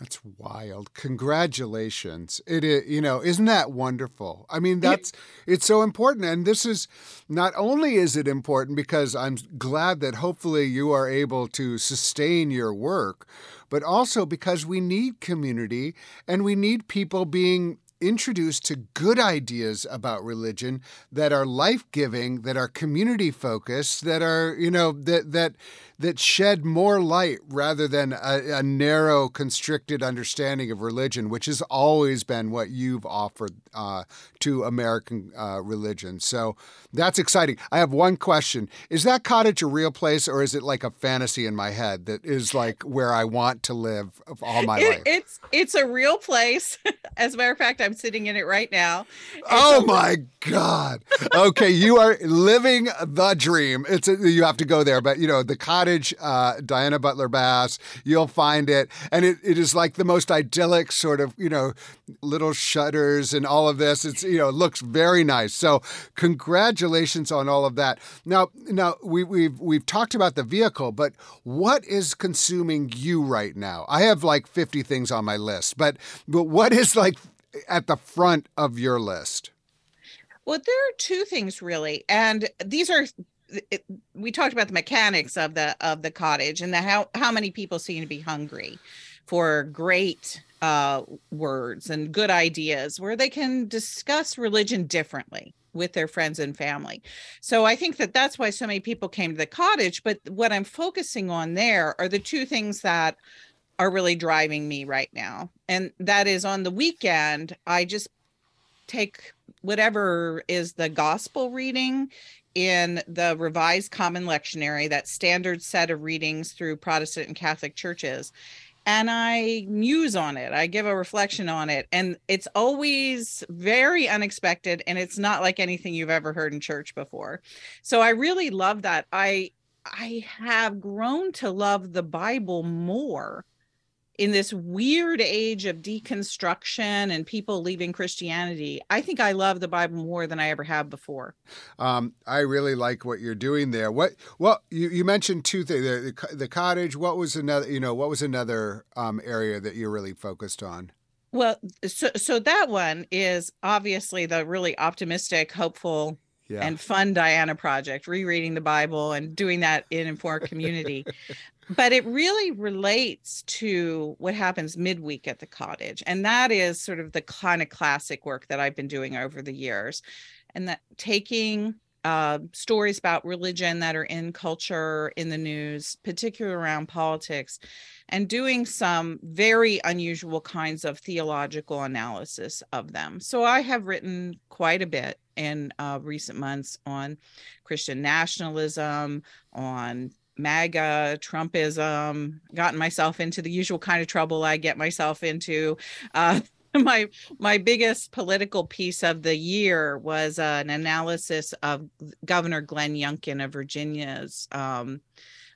That's wild. Congratulations. It is, you know, isn't that wonderful? I mean, that's it's so important and this is not only is it important because I'm glad that hopefully you are able to sustain your work, but also because we need community and we need people being introduced to good ideas about religion that are life-giving, that are community focused, that are, you know, that that that shed more light rather than a, a, narrow, constricted understanding of religion, which has always been what you've offered uh, to American uh, religion. So that's exciting. I have one question: Is that cottage a real place, or is it like a fantasy in my head that is like where I want to live all my it, life? It's it's a real place. As a matter of fact, I'm sitting in it right now. oh my God! Okay, you are living the dream. It's a, you have to go there, but you know the cottage cottage, uh, Diana Butler Bass. You'll find it. And it, it is like the most idyllic sort of, you know, little shutters and all of this. It's, you know, it looks very nice. So congratulations on all of that. Now, now we, we've, we've talked about the vehicle, but what is consuming you right now? I have like 50 things on my list, but, but what is like at the front of your list? Well, there are two things really, and these are it, we talked about the mechanics of the of the cottage and the how how many people seem to be hungry for great uh, words and good ideas where they can discuss religion differently with their friends and family. So I think that that's why so many people came to the cottage. But what I'm focusing on there are the two things that are really driving me right now. And that is on the weekend, I just take whatever is the gospel reading in the Revised Common Lectionary, that standard set of readings through Protestant and Catholic churches. And I muse on it. I give a reflection on it. And it's always very unexpected. And it's not like anything you've ever heard in church before. So I really love that. I I have grown to love the Bible more in this weird age of deconstruction and people leaving Christianity, I think I love the Bible more than I ever have before. Um, I really like what you're doing there. What? Well, you, you mentioned two things: the, the, cottage. What was another? You know, what was another um, area that you're really focused on? Well, so so that one is obviously the really optimistic, hopeful yeah. and fun Diana project, rereading the Bible and doing that in informed community. but it really relates to what happens midweek at the cottage. And that is sort of the kind of classic work that I've been doing over the years. And that taking uh, stories about religion that are in culture, in the news, particularly around politics, and doing some very unusual kinds of theological analysis of them. So I have written quite a bit in uh, recent months on Christian nationalism, on MAGA, Trumpism, gotten myself into the usual kind of trouble I get myself into. Uh, my my biggest political piece of the year was uh, an analysis of Governor Glenn Youngkin of Virginia's um,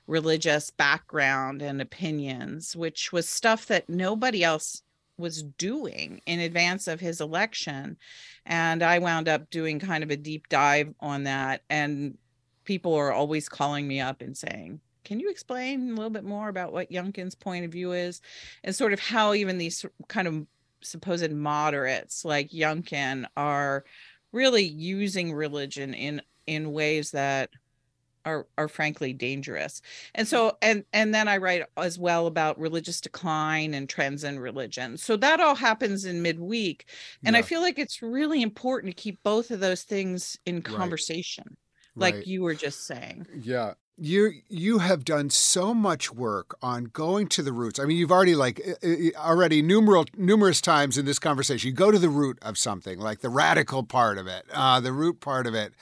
religious background and opinions, which was stuff that nobody else was doing in advance of his election. And i wound up doing kind of a deep dive on that and people are always calling me up and saying can you explain a little bit more about what Youngkin's point of view is? and sort of how even these kind of supposed moderates like Youngkin are really using religion in in ways that are are frankly dangerous. And so and and then I write as well about religious decline and trends in religion. So that all happens in midweek and yeah. I feel like it's really important to keep both of those things in conversation. Right. Like right. you were just saying. Yeah you you have done so much work on going to the roots. I mean, you've already like uh, uh, uh, already numerous numerous times in this conversation. You go to the root of something, like the radical part of it, uh, the root part of it.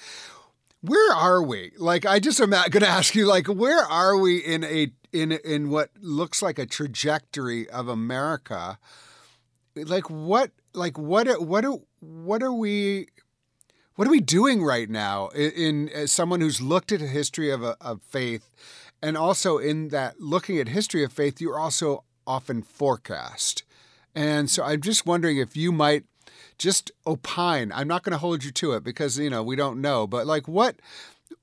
Where are we? Like, I just am going to ask you, like, where are we in a in in what looks like a trajectory of America? Like, what like what what what are we what are we doing right now in, in as someone who's looked at a history of, a, of faith and also in that looking at history of faith you're also often forecast. And so i'm just wondering if you might just opine. I'm not going to hold you to it because you know we don't know but like what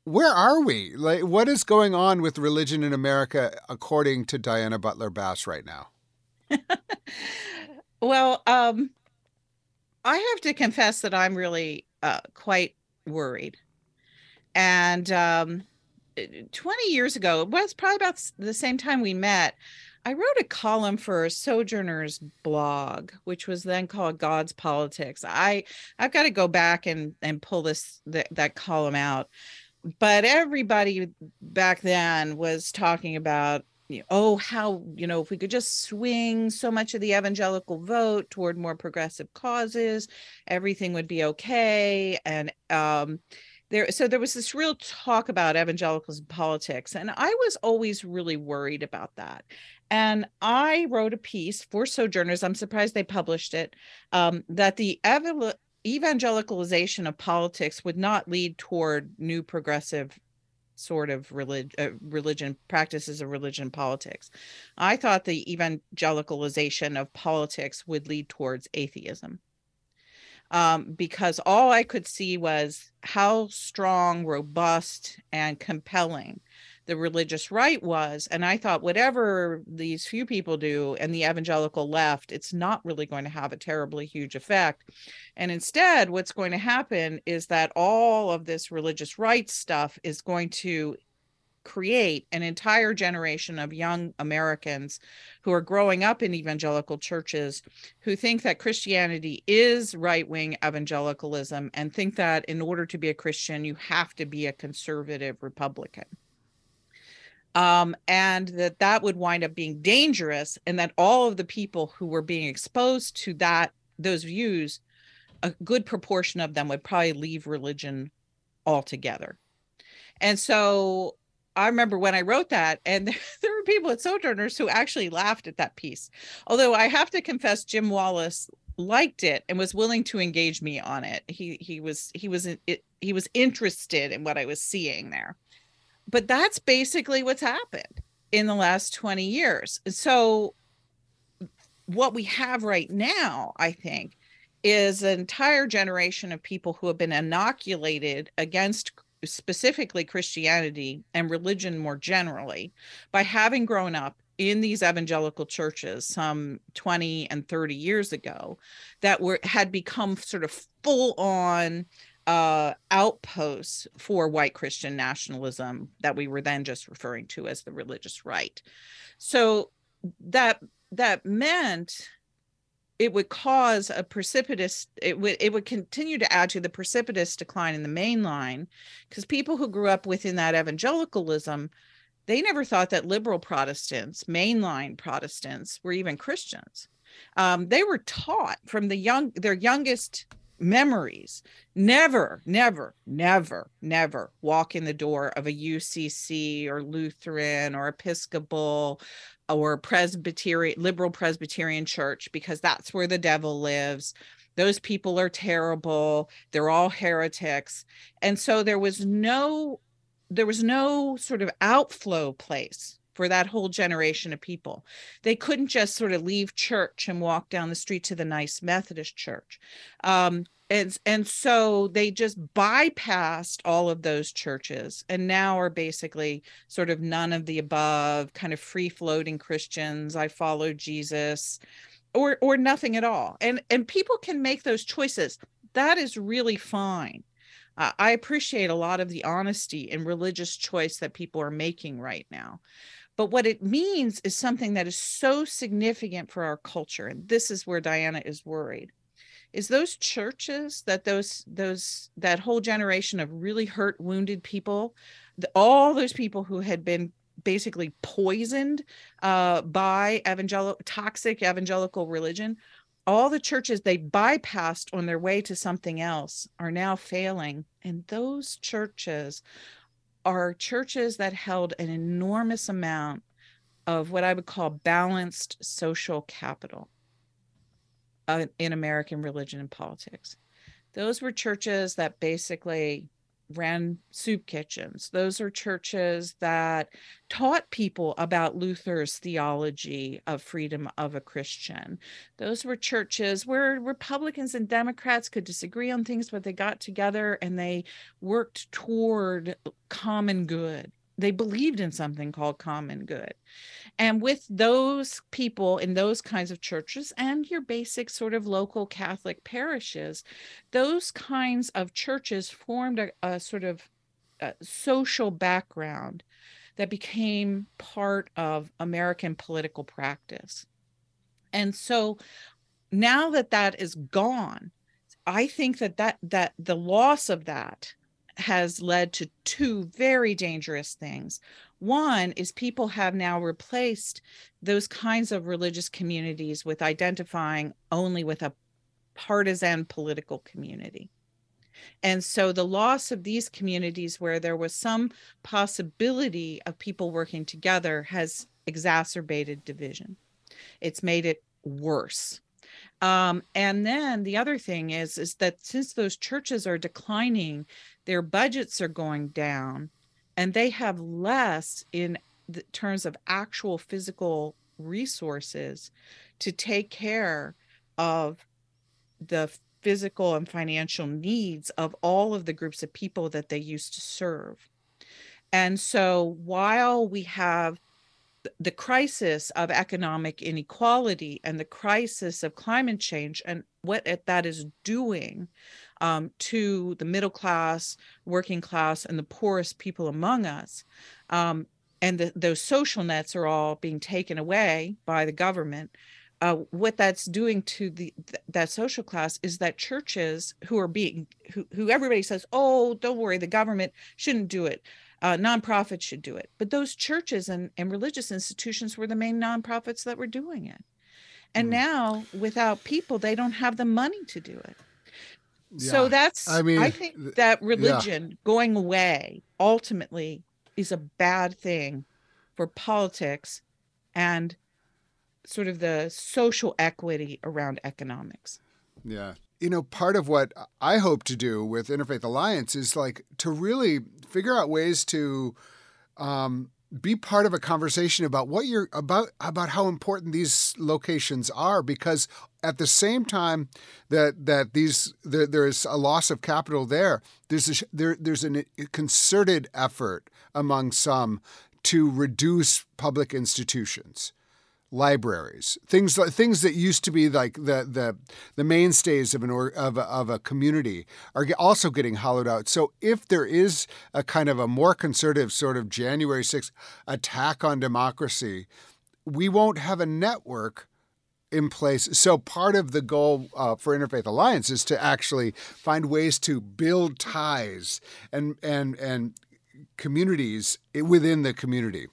where are we? Like what is going on with religion in america according to diana butler bass right now? Well um i have to confess that i'm really uh, quite worried. And um, 20 years ago, it was probably about the same time we met. I wrote a column for a Sojourner's blog, which was then called God's Politics. I I've got to go back and and pull this th- that column out. But everybody back then was talking about oh how you know if we could just swing so much of the evangelical vote toward more progressive causes everything would be okay and um there so there was this real talk about evangelicals and politics and i was always really worried about that and i wrote a piece for sojourners i'm surprised they published it um, that the ev- evangelicalization of politics would not lead toward new progressive sort of religion, uh, religion practices of religion politics. I thought the evangelicalization of politics would lead towards atheism. Um, because all I could see was how strong, robust, and compelling the religious right was. And I thought, whatever these few people do and the evangelical left, it's not really going to have a terribly huge effect. And instead, what's going to happen is that all of this religious rights stuff is going to create an entire generation of young Americans who are growing up in evangelical churches who think that Christianity is right wing evangelicalism and think that in order to be a Christian, you have to be a conservative Republican um, and that that would wind up being dangerous and that all of the people who were being exposed to that those views a good proportion of them would probably leave religion altogether. And so i remember when i wrote that and there were people at sojourners who actually laughed at that piece. Although i have to confess jim wallis liked it and was willing to engage me on it. He he was he was it, he was interested in what i was seeing there but that's basically what's happened in the last 20 years. So what we have right now, I think, is an entire generation of people who have been inoculated against specifically Christianity and religion more generally by having grown up in these evangelical churches some 20 and 30 years ago that were had become sort of full on uh, outposts for white Christian nationalism that we were then just referring to as the religious right. So that that meant it would cause a precipitous it would it would continue to add to the precipitous decline in the main line because people who grew up within that evangelicalism they never thought that liberal protestants mainline protestants were even christians um, they were taught from the young their youngest memories. Never, never, never, never walk in the door of a UCC or Lutheran or Episcopal or Presbyterian, liberal Presbyterian church, because that's where the devil lives. Those people are terrible. They're all heretics. And so there was no there was no sort of outflow place for that whole generation of people. They couldn't just sort of leave church and walk down the street to the nice Methodist church. Um, and, and so they just bypassed all of those churches and now are basically sort of none of the above, kind of free floating Christians. I follow Jesus or or nothing at all. And and people can make those choices. That is really fine. Uh, I appreciate a lot of the honesty and religious choice that people are making right now. But what it means is something that is so significant for our culture. And this is where Diana is worried is those churches that those those that whole generation of really hurt wounded people the, all those people who had been basically poisoned uh, by evangelical toxic evangelical religion all the churches they bypassed on their way to something else are now failing and those churches are churches that held an enormous amount of what i would call balanced social capital uh, in american religion and politics. Those were churches that basically ran soup kitchens. Those are churches that taught people about Luther's theology of freedom of a Christian. Those were churches where Republicans and Democrats could disagree on things, but they got together and they worked toward common good they believed in something called common good. And with those people in those kinds of churches and your basic sort of local Catholic parishes, those kinds of churches formed a, a sort of a social background that became part of American political practice. And so now that that is gone, I think that that that the loss of that has led to two very dangerous things. One is people have now replaced those kinds of religious communities with identifying only with a partisan political community. And so the loss of these communities where there was some possibility of people working together has exacerbated division. It's made it worse. Um, and then the other thing is is that since those churches are declining, their budgets are going down, and they have less in terms of actual physical resources to take care of the physical and financial needs of all of the groups of people that they used to serve. And so while we have the crisis of economic inequality and the crisis of climate change and what that is doing um, to the middle class, working class, and the poorest people among us. Um, and the, those social nets are all being taken away by the government. Uh, what that's doing to the th- that social class is that churches who are being who, who everybody says, oh, don't worry, the government shouldn't do it uh, nonprofits should do it. But those churches and, and religious institutions were the main nonprofits that were doing it. And mm. now, without people, they don't have the money to do it. Yeah. So that's, I mean, I think that religion yeah. going away ultimately is a bad thing for politics and sort of the social equity around economics. Yeah you know, part of what I hope to do with Interfaith Alliance is like to really figure out ways to um, be part of a conversation about what you're about about how important these locations are because at the same time that that these there, there's a loss of capital there there's a, there there's a concerted effort among some to reduce public institutions libraries, things things that used to be like the the the mainstays of an or, of a, of a community are also getting hollowed out. So if there is a kind of a more conservative sort of January 6th attack on democracy, we won't have a network in place. So part of the goal uh, for Interfaith Alliance is to actually find ways to build ties and and and communities within the community.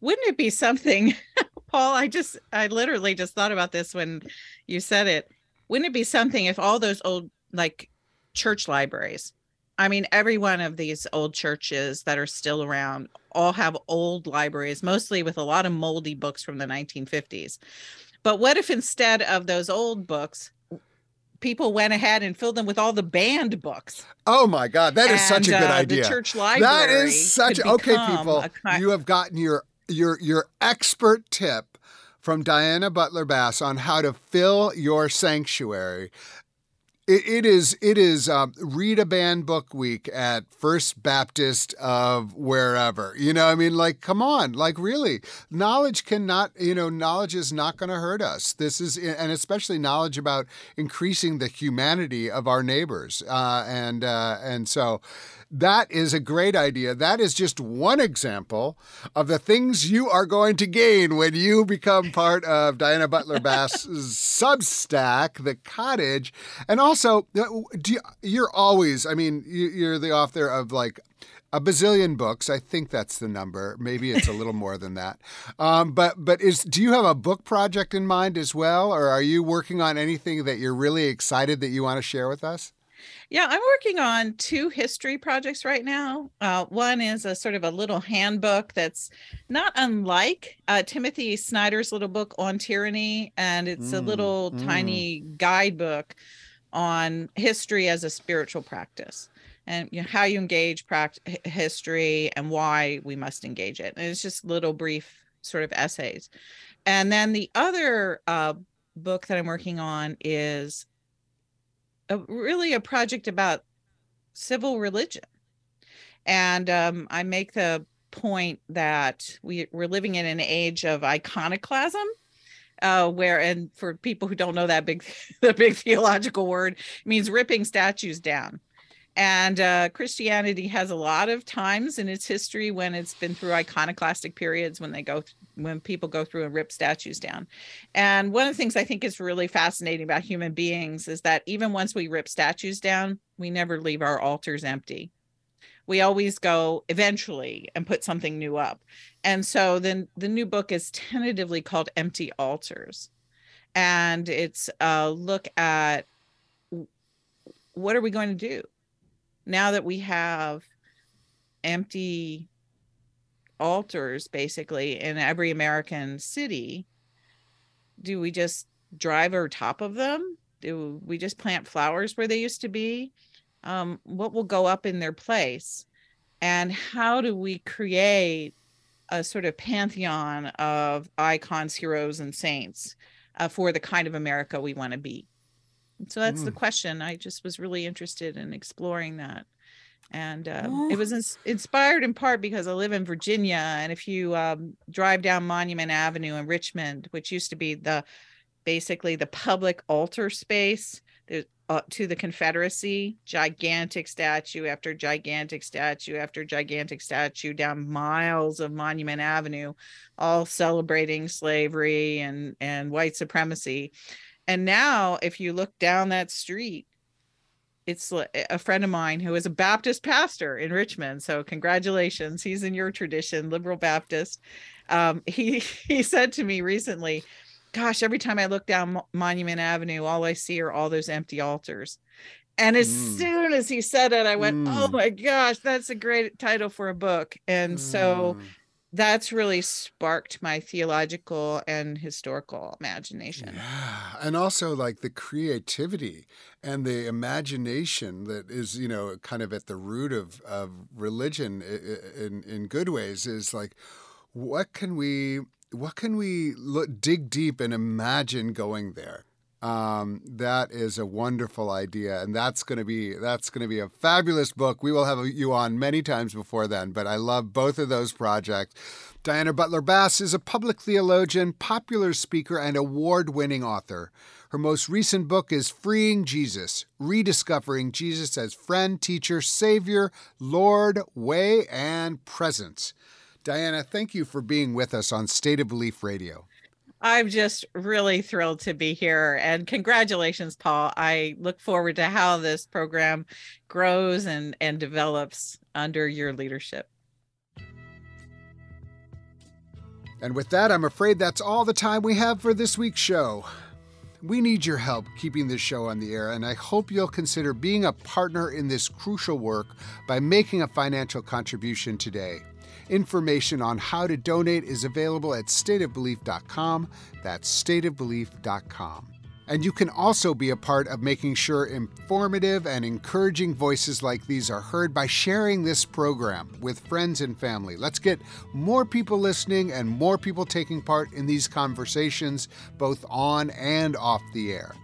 Wouldn't it be something Paul, I just, I literally just thought about this when you said it. Wouldn't it be something if all those old, like church libraries, I mean, every one of these old churches that are still around all have old libraries, mostly with a lot of moldy books from the 1950s. But what if instead of those old books, people went ahead and filled them with all the banned books. Oh my God, that is and, such a good uh, idea. The church library. That is such okay, people. you have gotten your your your expert tip from Diana Butler Bass on how to fill your sanctuary. It, it is it is um, read a banned book week at First Baptist of wherever. You know, I mean, like, come on, like, really, knowledge cannot. You know, knowledge is not going to hurt us. This is, and especially knowledge about increasing the humanity of our neighbors, uh, and uh, and so that is a great idea. That is just one example of the things you are going to gain when you become part of Diana Butler Bass's Substack, The Cottage. And also, uh, you, you're always, I mean, you're the author of like a bazillion books. I think that's the number. Maybe it's a little more than that. Um, but but is do you have a book project in mind as well, or are you working on anything that you're really excited that you want to share with us? Yeah, I'm working on two history projects right now. Uh, one is a sort of a little handbook that's not unlike uh, Timothy Snyder's little book on tyranny, and it's mm, a little mm. tiny guidebook on history as a spiritual practice and you know, how you engage practice history and why we must engage it. And it's just little brief sort of essays. And then the other uh, book that I'm working on is a, really a project about civil religion. And um, I make the point that we, we're living in an age of iconoclasm. Uh, where and for people who don't know that big the big theological word means ripping statues down and uh, Christianity has a lot of times in its history when it's been through iconoclastic periods when they go th- when people go through and rip statues down. And one of the things I think is really fascinating about human beings is that even once we rip statues down, we never leave our altars empty. We always go eventually and put something new up. And so then the new book is tentatively called Empty Altars. And it's a look at what are we going to do? now that we have empty altars basically in every American city, do we just drive over top of them? Do we just plant flowers where they used to be? Um, what will go up in their place? And how do we create a sort of pantheon of icons, heroes, and saints uh, for the kind of America we want to be? so that's mm. the question i just was really interested in exploring that and um, it was ins- inspired in part because i live in virginia and if you um, drive down monument avenue in richmond which used to be the basically the public altar space uh, to the confederacy gigantic statue after gigantic statue after gigantic statue down miles of monument avenue all celebrating slavery and and white supremacy and now, if you look down that street, it's a friend of mine who is a Baptist pastor in Richmond. So congratulations, he's in your tradition, liberal Baptist. Um, he he said to me recently, "Gosh, every time I look down Monument Avenue, all I see are all those empty altars." And as mm. soon as he said it, I went, oh mm. "Oh my gosh, that's a great title for a book!" And mm. so that's really sparked my theological and historical imagination. Yeah. And also like the creativity and the imagination that is, you know, kind of at the root of, of religion in, in good ways is like, what can we, what can we look, dig deep and imagine going there? Um, that is a wonderful idea, and that's going to be that's going to be a fabulous book. We will have you on many times before then, but I love both of those projects. Diana Butler Bass is a public theologian, popular speaker, and award winning author. Her most recent book is Freeing Jesus Rediscovering Jesus as Friend, Teacher, Savior, Lord, Way, and Presence. Diana, thank you for being with us on State of Belief Radio. I'm just really thrilled to be here and congratulations, Paul. I look forward to how this program grows and, and develops under your leadership. And with that, I'm afraid that's all the time we have for this week's show. We need your help keeping this show on the air, and I hope you'll consider being a partner in this crucial work by making a financial contribution today. Information on how to donate is available at stateofbelief.com. That's stateofbelief.com. And you can also be a part of making sure informative and encouraging voices like these are heard by sharing this program with friends and family. Let's get more people listening and more people taking part in these conversations, both on and off the air.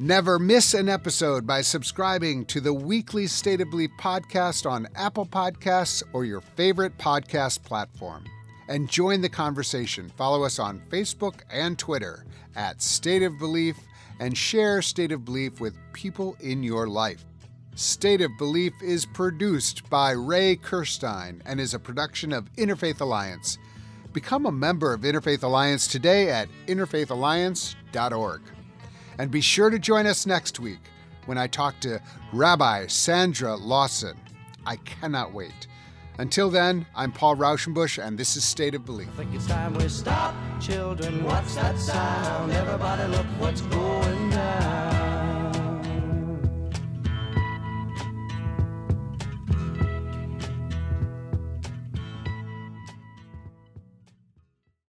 Never miss an episode by subscribing to the weekly State of Belief podcast on Apple Podcasts or your favorite podcast platform. And join the conversation. Follow us on Facebook and Twitter at State of Belief and share State of Belief with people in your life. State of Belief is produced by Ray Kirstein and is a production of Interfaith Alliance. Become a member of Interfaith Alliance today at interfaithalliance.org. And be sure to join us next week when I talk to Rabbi Sandra Lawson. I cannot wait. Until then, I'm Paul Raushenbush, and this is State of Belief. I think it's time we stop. Children, what's that sound? Everybody look what's going down.